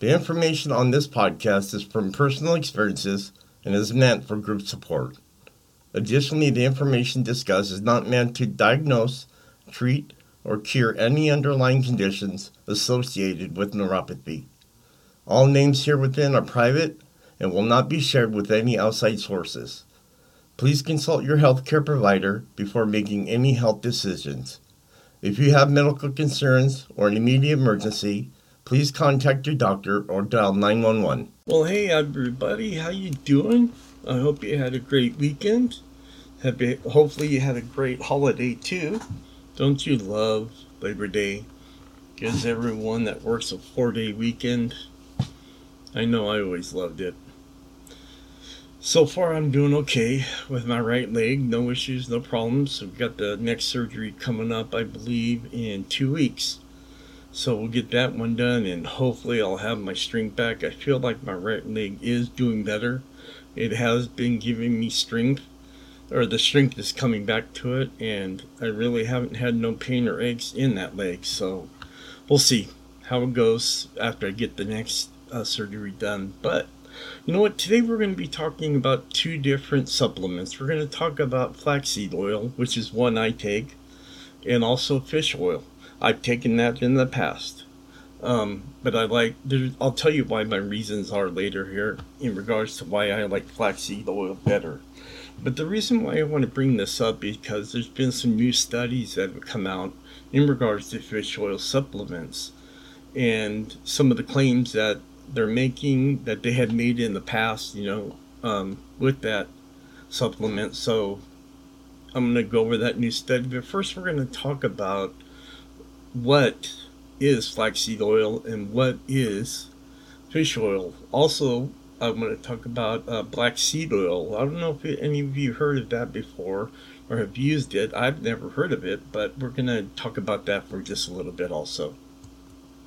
The information on this podcast is from personal experiences and is meant for group support. Additionally, the information discussed is not meant to diagnose, treat, or cure any underlying conditions associated with neuropathy. All names here within are private and will not be shared with any outside sources. Please consult your healthcare provider before making any health decisions. If you have medical concerns or an immediate emergency, please contact your doctor or dial 911. Well, hey everybody, how you doing? I hope you had a great weekend. Happy, hopefully you had a great holiday too. Don't you love Labor Day? Gives everyone that works a four-day weekend. I know I always loved it. So far, I'm doing okay with my right leg. No issues, no problems. We've got the next surgery coming up, I believe, in two weeks. So we'll get that one done, and hopefully, I'll have my strength back. I feel like my right leg is doing better. It has been giving me strength, or the strength is coming back to it, and I really haven't had no pain or aches in that leg. So we'll see how it goes after I get the next uh, surgery done. But you know what? Today we're going to be talking about two different supplements. We're going to talk about flaxseed oil, which is one I take, and also fish oil. I've taken that in the past. Um, but I like, I'll tell you why my reasons are later here in regards to why I like flaxseed oil better. But the reason why I want to bring this up is because there's been some new studies that have come out in regards to fish oil supplements and some of the claims that they're making that they had made in the past, you know, um, with that supplement. So I'm going to go over that new study. But first, we're going to talk about what is flaxseed oil and what is fish oil. Also, I'm going to talk about uh, black seed oil. I don't know if any of you heard of that before or have used it. I've never heard of it, but we're going to talk about that for just a little bit also.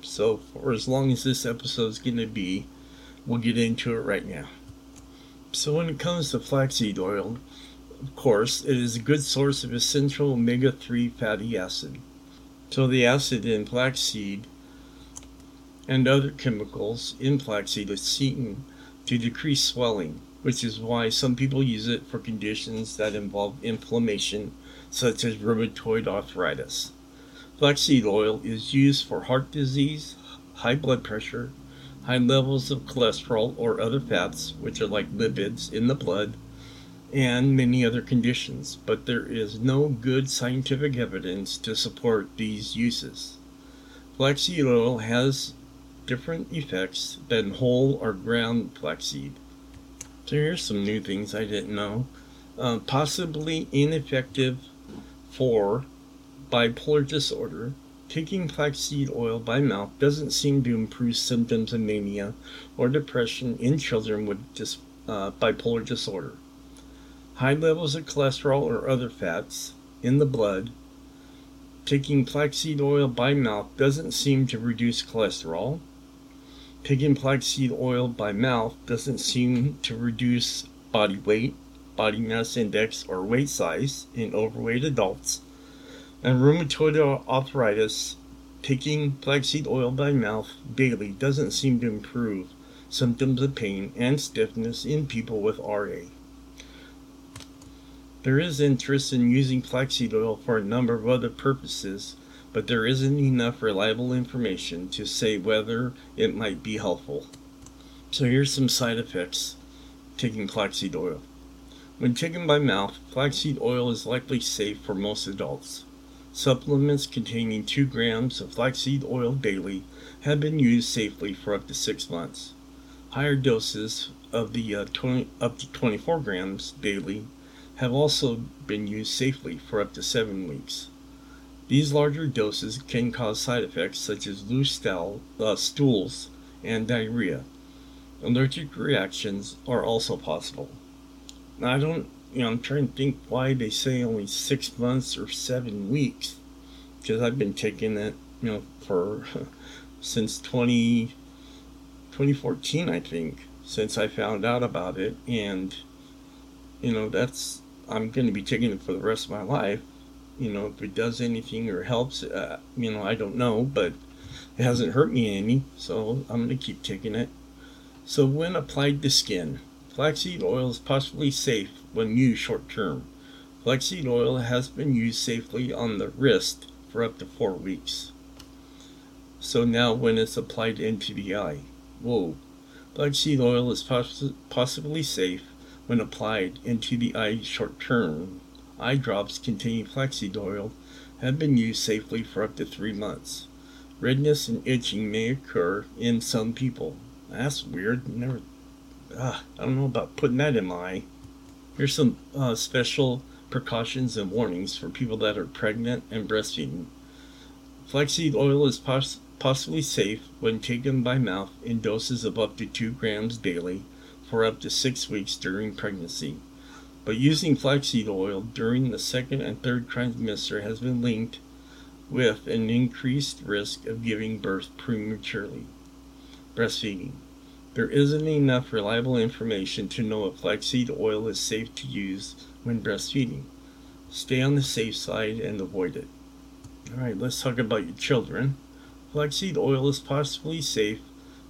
So, for as long as this episode is going to be, we'll get into it right now. So, when it comes to flaxseed oil, of course, it is a good source of essential omega 3 fatty acid. So, the acid in flaxseed and other chemicals in flaxseed is seen to decrease swelling, which is why some people use it for conditions that involve inflammation, such as rheumatoid arthritis. Flaxseed oil is used for heart disease, high blood pressure, high levels of cholesterol or other fats, which are like lipids in the blood, and many other conditions, but there is no good scientific evidence to support these uses. Flaxseed oil has different effects than whole or ground flaxseed. So here's some new things I didn't know. Uh, possibly ineffective for bipolar disorder, taking flaxseed oil by mouth doesn't seem to improve symptoms of mania or depression in children with dis, uh, bipolar disorder. High levels of cholesterol or other fats in the blood. Taking flaxseed oil by mouth doesn't seem to reduce cholesterol. Taking flaxseed oil by mouth doesn't seem to reduce body weight, body mass index, or weight size in overweight adults and rheumatoid arthritis, taking flaxseed oil by mouth daily doesn't seem to improve symptoms of pain and stiffness in people with RA. There is interest in using flaxseed oil for a number of other purposes, but there isn't enough reliable information to say whether it might be helpful. So here's some side effects taking flaxseed oil. When taken by mouth, flaxseed oil is likely safe for most adults. Supplements containing 2 grams of flaxseed oil daily have been used safely for up to 6 months. Higher doses of the uh, 20, up to 24 grams daily have also been used safely for up to 7 weeks. These larger doses can cause side effects such as loose uh, stools and diarrhea. allergic reactions are also possible. Now, I don't, you know, I'm trying to think why they say only six months or seven weeks, because I've been taking it, you know, for since 20, 2014, I think, since I found out about it, and you know, that's I'm going to be taking it for the rest of my life. You know, if it does anything or helps, uh, you know, I don't know, but it hasn't hurt me any, so I'm going to keep taking it. So, when applied to skin, flaxseed oil is possibly safe when used short term. Flaxseed oil has been used safely on the wrist for up to four weeks. So, now when it's applied into the eye, whoa, flaxseed oil is poss- possibly safe when applied into the eye short term. Eye drops containing flaxseed oil have been used safely for up to three months. Redness and itching may occur in some people. That's weird. Never. Uh, I don't know about putting that in my eye. Here's some uh, special precautions and warnings for people that are pregnant and breastfeeding. Flaxseed oil is pos- possibly safe when taken by mouth in doses of up to 2 grams daily for up to 6 weeks during pregnancy. But using flaxseed oil during the second and third trimester has been linked with an increased risk of giving birth prematurely. Breastfeeding. There isn't enough reliable information to know if flaxseed oil is safe to use when breastfeeding. Stay on the safe side and avoid it. Alright, let's talk about your children. Flaxseed oil is possibly safe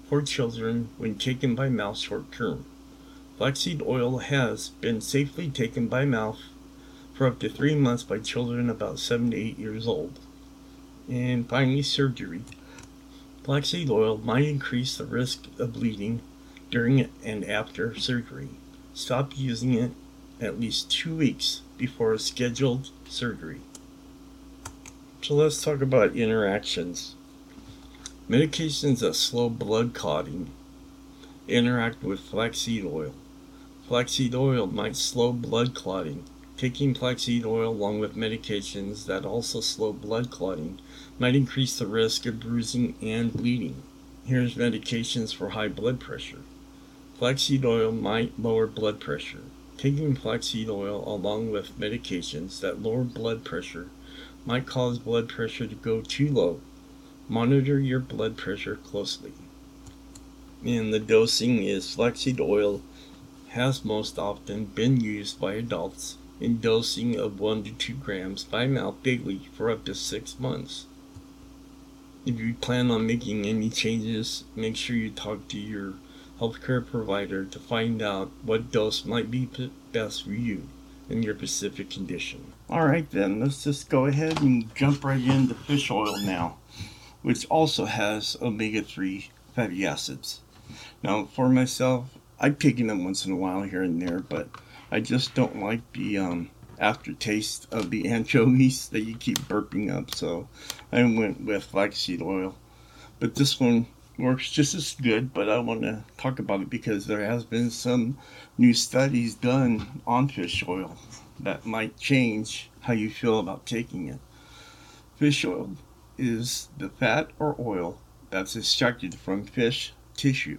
for children when taken by mouth short term. Flaxseed oil has been safely taken by mouth for up to three months by children about 7 to 8 years old. And finally, surgery. Flaxseed oil might increase the risk of bleeding during and after surgery. Stop using it at least two weeks before a scheduled surgery. So let's talk about interactions. Medications that slow blood clotting interact with flaxseed oil. Flaxseed oil might slow blood clotting. Taking flaxseed oil along with medications that also slow blood clotting might increase the risk of bruising and bleeding. Here's medications for high blood pressure. Flaxseed oil might lower blood pressure. Taking flaxseed oil along with medications that lower blood pressure might cause blood pressure to go too low. Monitor your blood pressure closely. And the dosing is flaxseed oil has most often been used by adults in dosing of 1 to 2 grams by mouth daily for up to 6 months. If you plan on making any changes, make sure you talk to your healthcare provider to find out what dose might be best for you and your specific condition. Alright, then, let's just go ahead and jump right into fish oil now, which also has omega 3 fatty acids. Now, for myself, I've taken them once in a while here and there, but I just don't like the um, aftertaste of the anchovies that you keep burping up, so I went with flaxseed oil. But this one works just as good, but I want to talk about it because there has been some new studies done on fish oil that might change how you feel about taking it. Fish oil is the fat or oil that's extracted from fish tissue.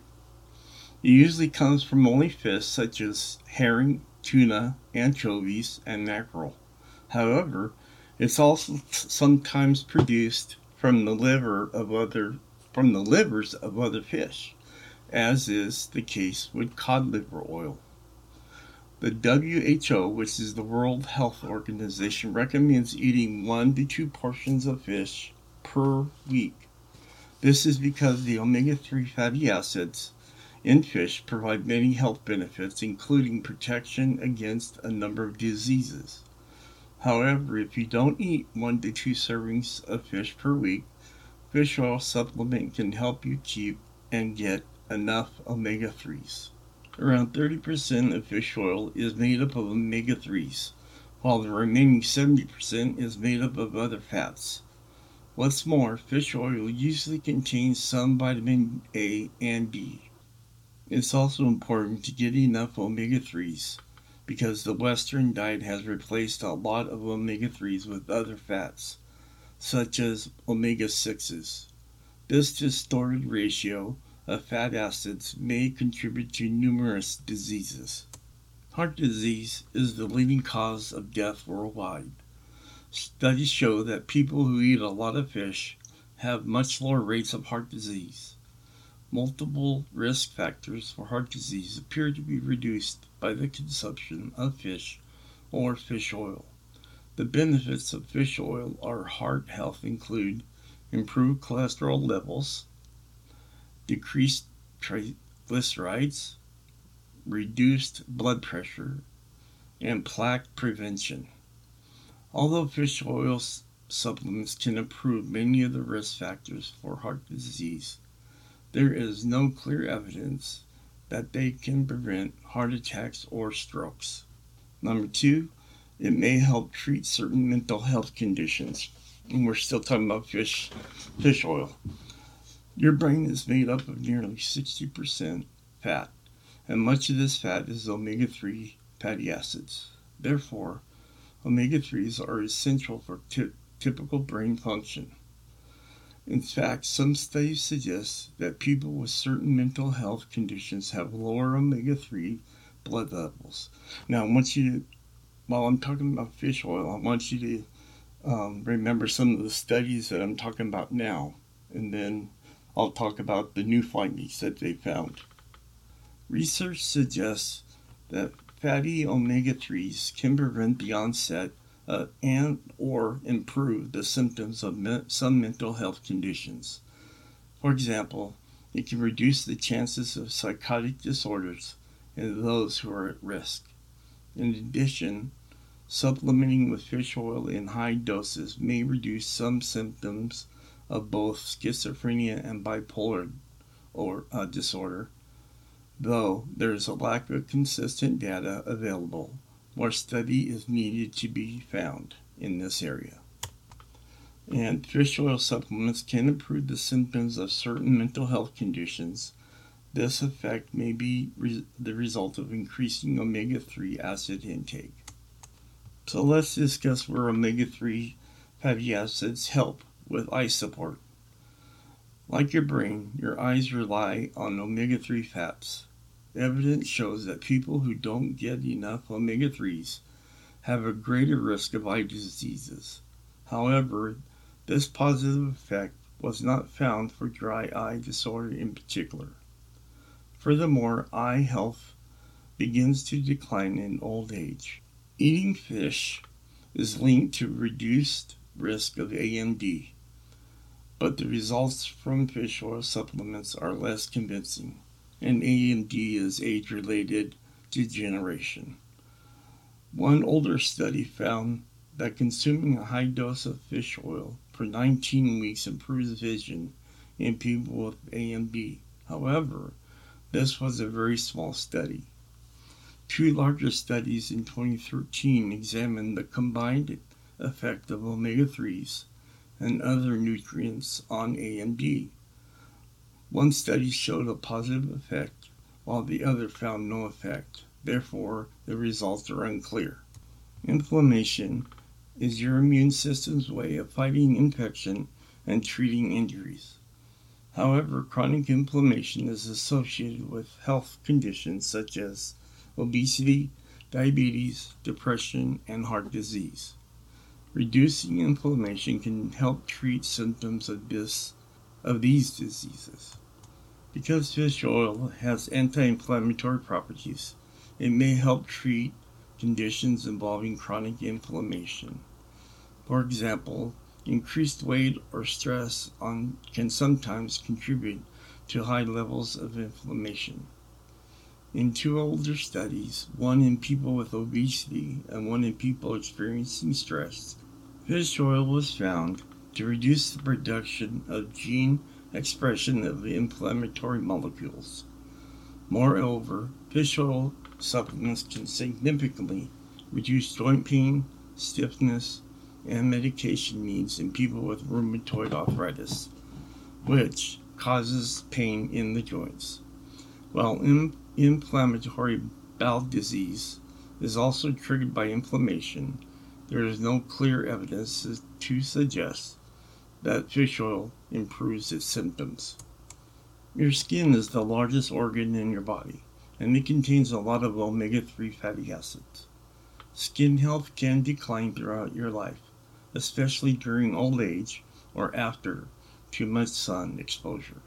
It usually comes from only fish such as herring, tuna, anchovies, and mackerel. However, it's also sometimes produced from the liver of other from the livers of other fish, as is the case with cod liver oil. The WHO, which is the World Health Organization, recommends eating one to two portions of fish per week. This is because the omega 3 fatty acids in fish provide many health benefits, including protection against a number of diseases. However, if you don't eat one to two servings of fish per week, fish oil supplement can help you keep and get enough omega 3s. Around 30% of fish oil is made up of omega 3s, while the remaining 70% is made up of other fats. What's more, fish oil usually contains some vitamin A and B. It's also important to get enough omega 3s because the Western diet has replaced a lot of omega 3s with other fats, such as omega 6s. This distorted ratio of fat acids may contribute to numerous diseases. Heart disease is the leading cause of death worldwide. Studies show that people who eat a lot of fish have much lower rates of heart disease. Multiple risk factors for heart disease appear to be reduced by the consumption of fish or fish oil. The benefits of fish oil or heart health include improved cholesterol levels, decreased triglycerides, reduced blood pressure, and plaque prevention. Although fish oil supplements can improve many of the risk factors for heart disease, there is no clear evidence that they can prevent heart attacks or strokes. Number two, it may help treat certain mental health conditions. And we're still talking about fish, fish oil. Your brain is made up of nearly 60% fat, and much of this fat is omega 3 fatty acids. Therefore, Omega 3s are essential for typical brain function. In fact, some studies suggest that people with certain mental health conditions have lower omega 3 blood levels. Now, I want you to, while I'm talking about fish oil, I want you to um, remember some of the studies that I'm talking about now, and then I'll talk about the new findings that they found. Research suggests that fatty omega-3s can prevent the onset uh, and or improve the symptoms of me- some mental health conditions. For example, it can reduce the chances of psychotic disorders in those who are at risk. In addition, supplementing with fish oil in high doses may reduce some symptoms of both schizophrenia and bipolar or uh, disorder Though there is a lack of consistent data available, more study is needed to be found in this area. And fish oil supplements can improve the symptoms of certain mental health conditions. This effect may be re- the result of increasing omega 3 acid intake. So let's discuss where omega 3 fatty acids help with eye support. Like your brain, your eyes rely on omega 3 fats. Evidence shows that people who don't get enough omega 3s have a greater risk of eye diseases. However, this positive effect was not found for dry eye disorder in particular. Furthermore, eye health begins to decline in old age. Eating fish is linked to reduced risk of AMD, but the results from fish oil supplements are less convincing and AMD is age related degeneration. One older study found that consuming a high dose of fish oil for 19 weeks improves vision in people with AMD. However, this was a very small study. Two larger studies in 2013 examined the combined effect of omega 3s and other nutrients on AMD. One study showed a positive effect, while the other found no effect. Therefore, the results are unclear. Inflammation is your immune system's way of fighting infection and treating injuries. However, chronic inflammation is associated with health conditions such as obesity, diabetes, depression, and heart disease. Reducing inflammation can help treat symptoms of this of these diseases. Because fish oil has anti inflammatory properties, it may help treat conditions involving chronic inflammation. For example, increased weight or stress on, can sometimes contribute to high levels of inflammation. In two older studies, one in people with obesity and one in people experiencing stress, fish oil was found to reduce the production of gene expression of the inflammatory molecules. Moreover, fish oil supplements can significantly reduce joint pain, stiffness, and medication needs in people with rheumatoid arthritis, which causes pain in the joints. While in- inflammatory bowel disease is also triggered by inflammation, there is no clear evidence to suggest that fish oil improves its symptoms. Your skin is the largest organ in your body, and it contains a lot of omega 3 fatty acids. Skin health can decline throughout your life, especially during old age or after too much sun exposure.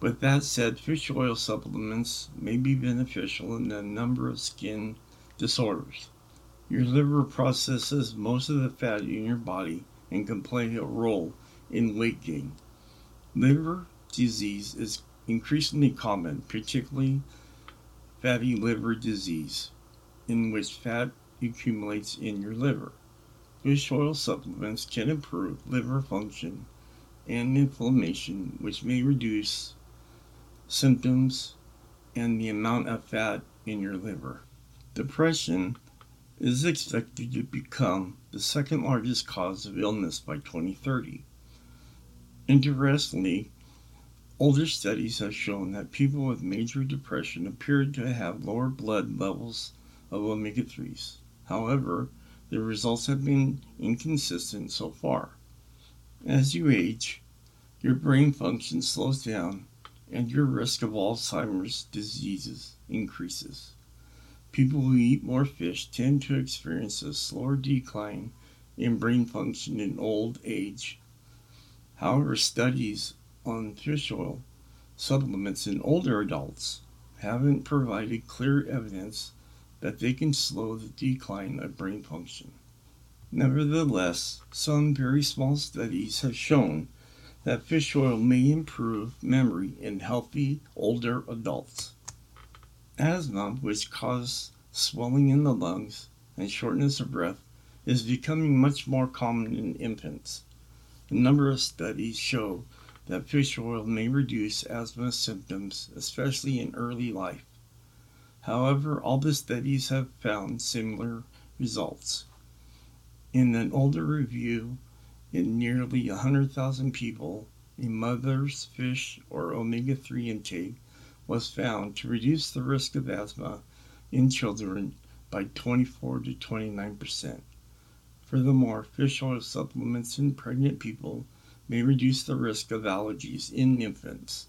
With that said, fish oil supplements may be beneficial in a number of skin disorders. Your liver processes most of the fat in your body and can play a role in weight gain. Liver disease is increasingly common, particularly fatty liver disease, in which fat accumulates in your liver. Fish oil supplements can improve liver function and inflammation, which may reduce symptoms and the amount of fat in your liver. Depression is expected to become the second largest cause of illness by 2030. Interestingly, older studies have shown that people with major depression appear to have lower blood levels of omega 3s. However, the results have been inconsistent so far. As you age, your brain function slows down and your risk of Alzheimer's diseases increases. People who eat more fish tend to experience a slower decline in brain function in old age. However, studies on fish oil supplements in older adults haven't provided clear evidence that they can slow the decline of brain function. Nevertheless, some very small studies have shown that fish oil may improve memory in healthy older adults. Asthma, which causes swelling in the lungs and shortness of breath, is becoming much more common in infants. A number of studies show that fish oil may reduce asthma symptoms, especially in early life. However, all the studies have found similar results. In an older review in nearly 100,000 people, a mother's fish or omega 3 intake was found to reduce the risk of asthma in children by 24 to 29 percent. Furthermore, fish oil supplements in pregnant people may reduce the risk of allergies in infants.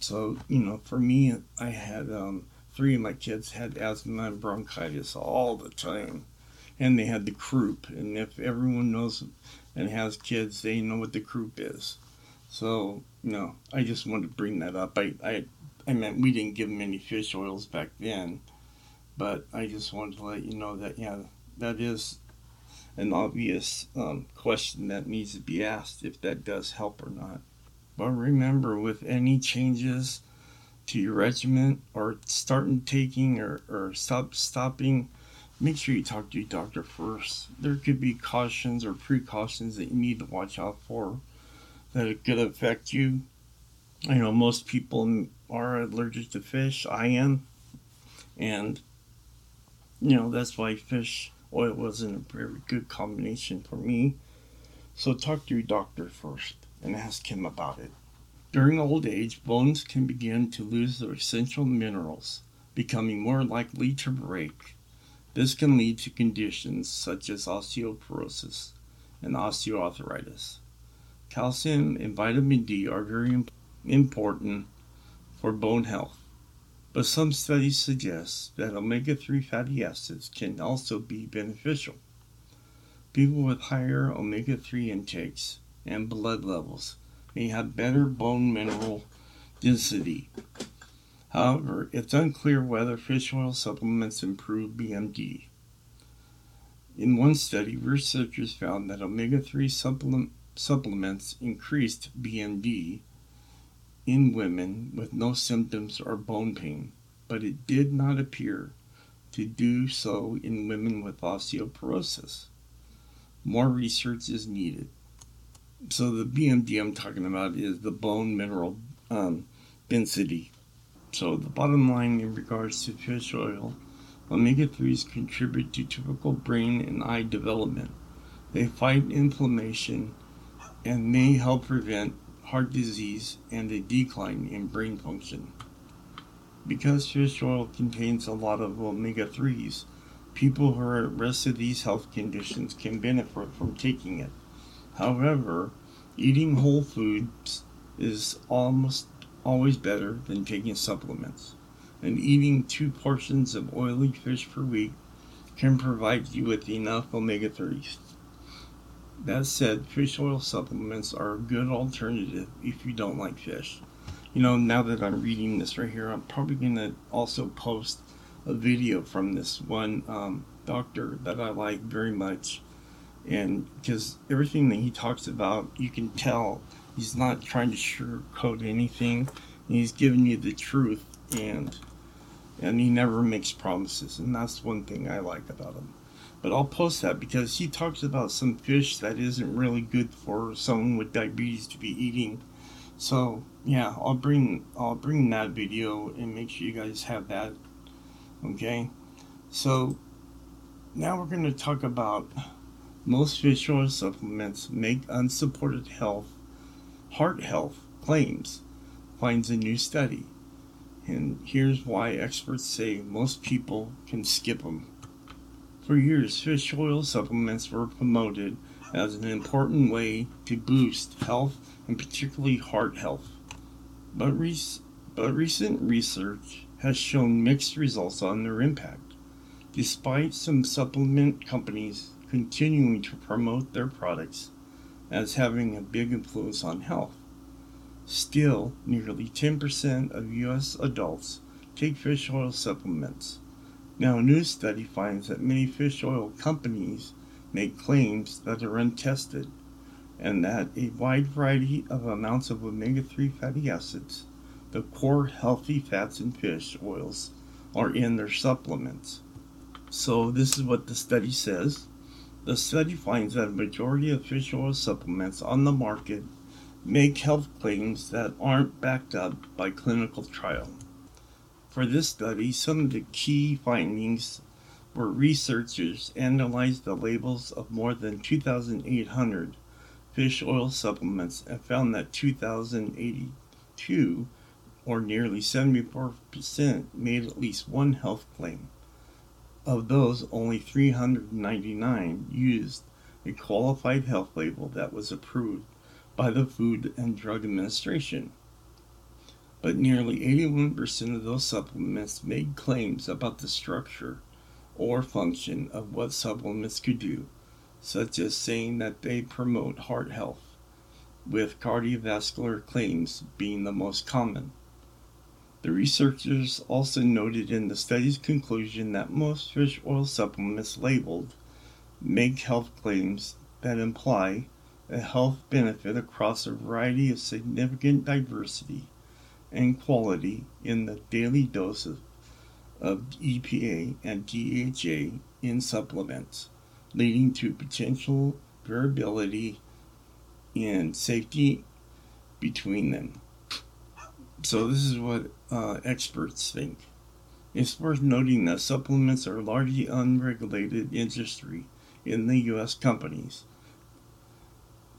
So, you know, for me, I had um, three of my kids had asthma and bronchitis all the time, and they had the croup. And if everyone knows and has kids, they know what the croup is. So, you know, I just wanted to bring that up. I, I I meant we didn't give them any fish oils back then, but I just wanted to let you know that yeah, that is an obvious um, question that needs to be asked if that does help or not. But remember, with any changes to your regimen or starting taking or, or stop stopping, make sure you talk to your doctor first. There could be cautions or precautions that you need to watch out for that it could affect you. I know most people are allergic to fish. I am. And, you know, that's why fish oil wasn't a very good combination for me. So talk to your doctor first and ask him about it. During old age, bones can begin to lose their essential minerals, becoming more likely to break. This can lead to conditions such as osteoporosis and osteoarthritis. Calcium and vitamin D are very important for bone health, but some studies suggest that omega 3 fatty acids can also be beneficial. People with higher omega 3 intakes and blood levels may have better bone mineral density. However, it's unclear whether fish oil supplements improve BMD. In one study, researchers found that omega 3 supplement, supplements increased BMD in women with no symptoms or bone pain, but it did not appear to do so in women with osteoporosis. More research is needed. So, the BMD I'm talking about is the bone mineral um, density. So, the bottom line in regards to fish oil omega 3s contribute to typical brain and eye development. They fight inflammation and may help prevent heart disease, and a decline in brain function. Because fish oil contains a lot of omega 3s, people who are at risk of these health conditions can benefit from taking it. However, eating whole foods is almost always better than taking supplements. And eating two portions of oily fish per week can provide you with enough omega 3s. That said, fish oil supplements are a good alternative if you don't like fish. You know, now that I'm reading this right here, I'm probably going to also post a video from this one um, doctor that I like very much. And because everything that he talks about, you can tell he's not trying to sugarcoat anything. He's giving you the truth, and and he never makes promises, and that's one thing I like about him. But I'll post that because he talks about some fish that isn't really good for someone with diabetes to be eating. So yeah, I'll bring I'll bring that video and make sure you guys have that. Okay, so now we're going to talk about most fish oil supplements make unsupported health, heart health claims, finds a new study. And here's why experts say most people can skip them. For years, fish oil supplements were promoted as an important way to boost health and particularly heart health. But, re- but recent research has shown mixed results on their impact. Despite some supplement companies continuing to promote their products as having a big influence on health, still nearly 10% of U.S. adults take fish oil supplements now, a new study finds that many fish oil companies make claims that are untested and that a wide variety of amounts of omega 3 fatty acids, the core healthy fats in fish oils, are in their supplements. So, this is what the study says. The study finds that a majority of fish oil supplements on the market make health claims that aren't backed up by clinical trial. For this study, some of the key findings were researchers analyzed the labels of more than 2,800 fish oil supplements and found that 2,082, or nearly 74%, made at least one health claim. Of those, only 399 used a qualified health label that was approved by the Food and Drug Administration but nearly 81% of those supplements made claims about the structure or function of what supplements could do, such as saying that they promote heart health, with cardiovascular claims being the most common. The researchers also noted in the study's conclusion that most fish oil supplements labeled make health claims that imply a health benefit across a variety of significant diversity and quality in the daily doses of, EPA and DHA in supplements, leading to potential variability in safety between them. So, this is what uh, experts think. It's worth noting that supplements are largely unregulated industry in the U.S. companies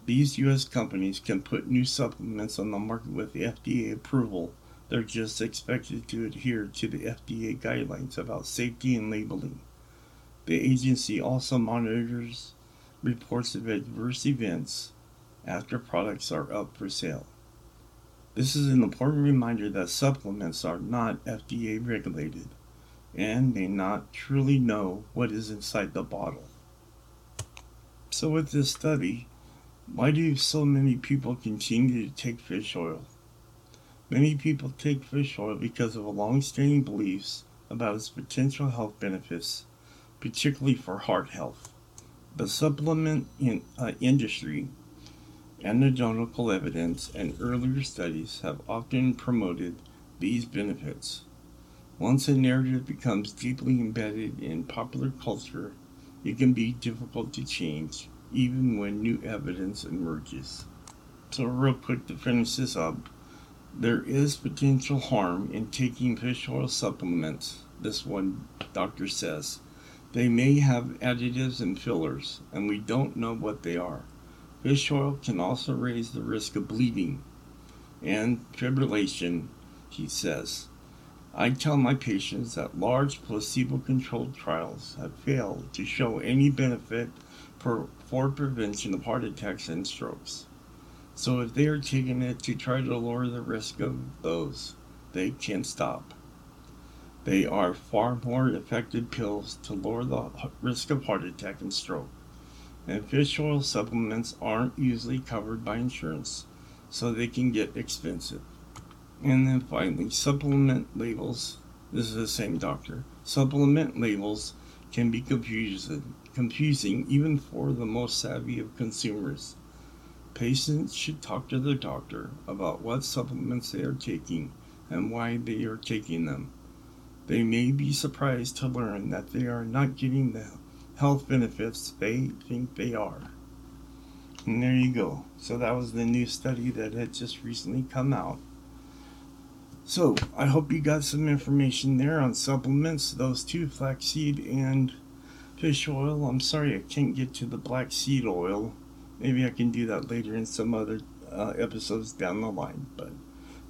these U.S. companies can put new supplements on the market with FDA approval. They're just expected to adhere to the FDA guidelines about safety and labeling. The agency also monitors reports of adverse events after products are up for sale. This is an important reminder that supplements are not FDA regulated and may not truly know what is inside the bottle. So, with this study, why do so many people continue to take fish oil? Many people take fish oil because of long-standing beliefs about its potential health benefits, particularly for heart health. The supplement in, uh, industry, anecdotal evidence, and earlier studies have often promoted these benefits. Once a narrative becomes deeply embedded in popular culture, it can be difficult to change even when new evidence emerges. So, real quick to finish this up, there is potential harm in taking fish oil supplements, this one doctor says. They may have additives and fillers, and we don't know what they are. Fish oil can also raise the risk of bleeding and fibrillation, he says. I tell my patients that large placebo controlled trials have failed to show any benefit for, for prevention of heart attacks and strokes. So if they are taking it to try to lower the risk of those, they can't stop. They are far more effective pills to lower the risk of heart attack and stroke. And fish oil supplements aren't usually covered by insurance, so they can get expensive. And then finally, supplement labels. This is the same doctor. Supplement labels can be confusing, confusing even for the most savvy of consumers. Patients should talk to their doctor about what supplements they are taking and why they are taking them. They may be surprised to learn that they are not getting the health benefits they think they are. And there you go. So that was the new study that had just recently come out. So I hope you got some information there on supplements, those two, flaxseed and fish oil. I'm sorry I can't get to the black seed oil maybe I can do that later in some other uh, episodes down the line. But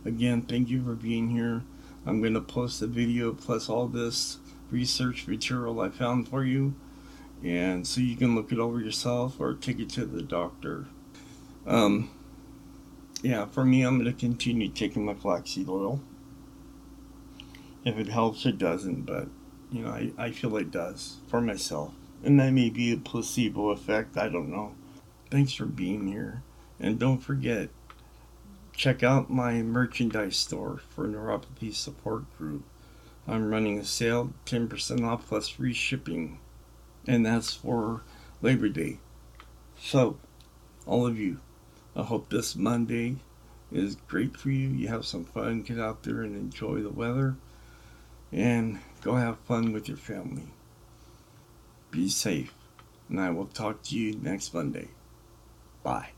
again, thank you for being here. I'm going to post a video plus all this research material I found for you. And so you can look it over yourself or take it to the doctor. Um, yeah, for me, I'm going to continue taking my flaxseed oil. If it helps, it doesn't, but you know, I, I feel it does for myself. And that may be a placebo effect, I don't know. Thanks for being here. And don't forget, check out my merchandise store for Neuropathy Support Group. I'm running a sale, 10% off plus free shipping. And that's for Labor Day. So, all of you, I hope this Monday is great for you. You have some fun, get out there and enjoy the weather, and go have fun with your family. Be safe, and I will talk to you next Monday. Bye.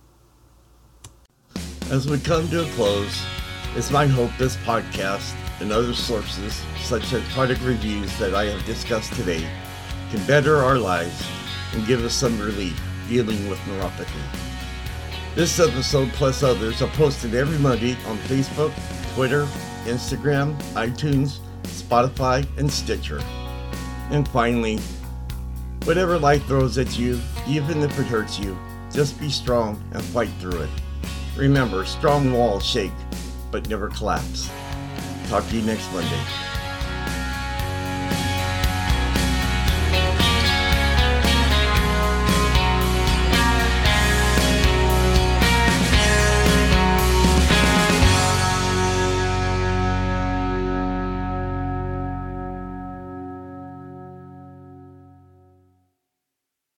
As we come to a close, it's my hope this podcast and other sources, such as product reviews that I have discussed today, can better our lives and give us some relief dealing with neuropathy. This episode, plus others, are posted every Monday on Facebook, Twitter, Instagram, iTunes, Spotify, and Stitcher. And finally, whatever life throws at you, even if it hurts you, just be strong and fight through it. Remember, strong walls shake, but never collapse. Talk to you next Monday.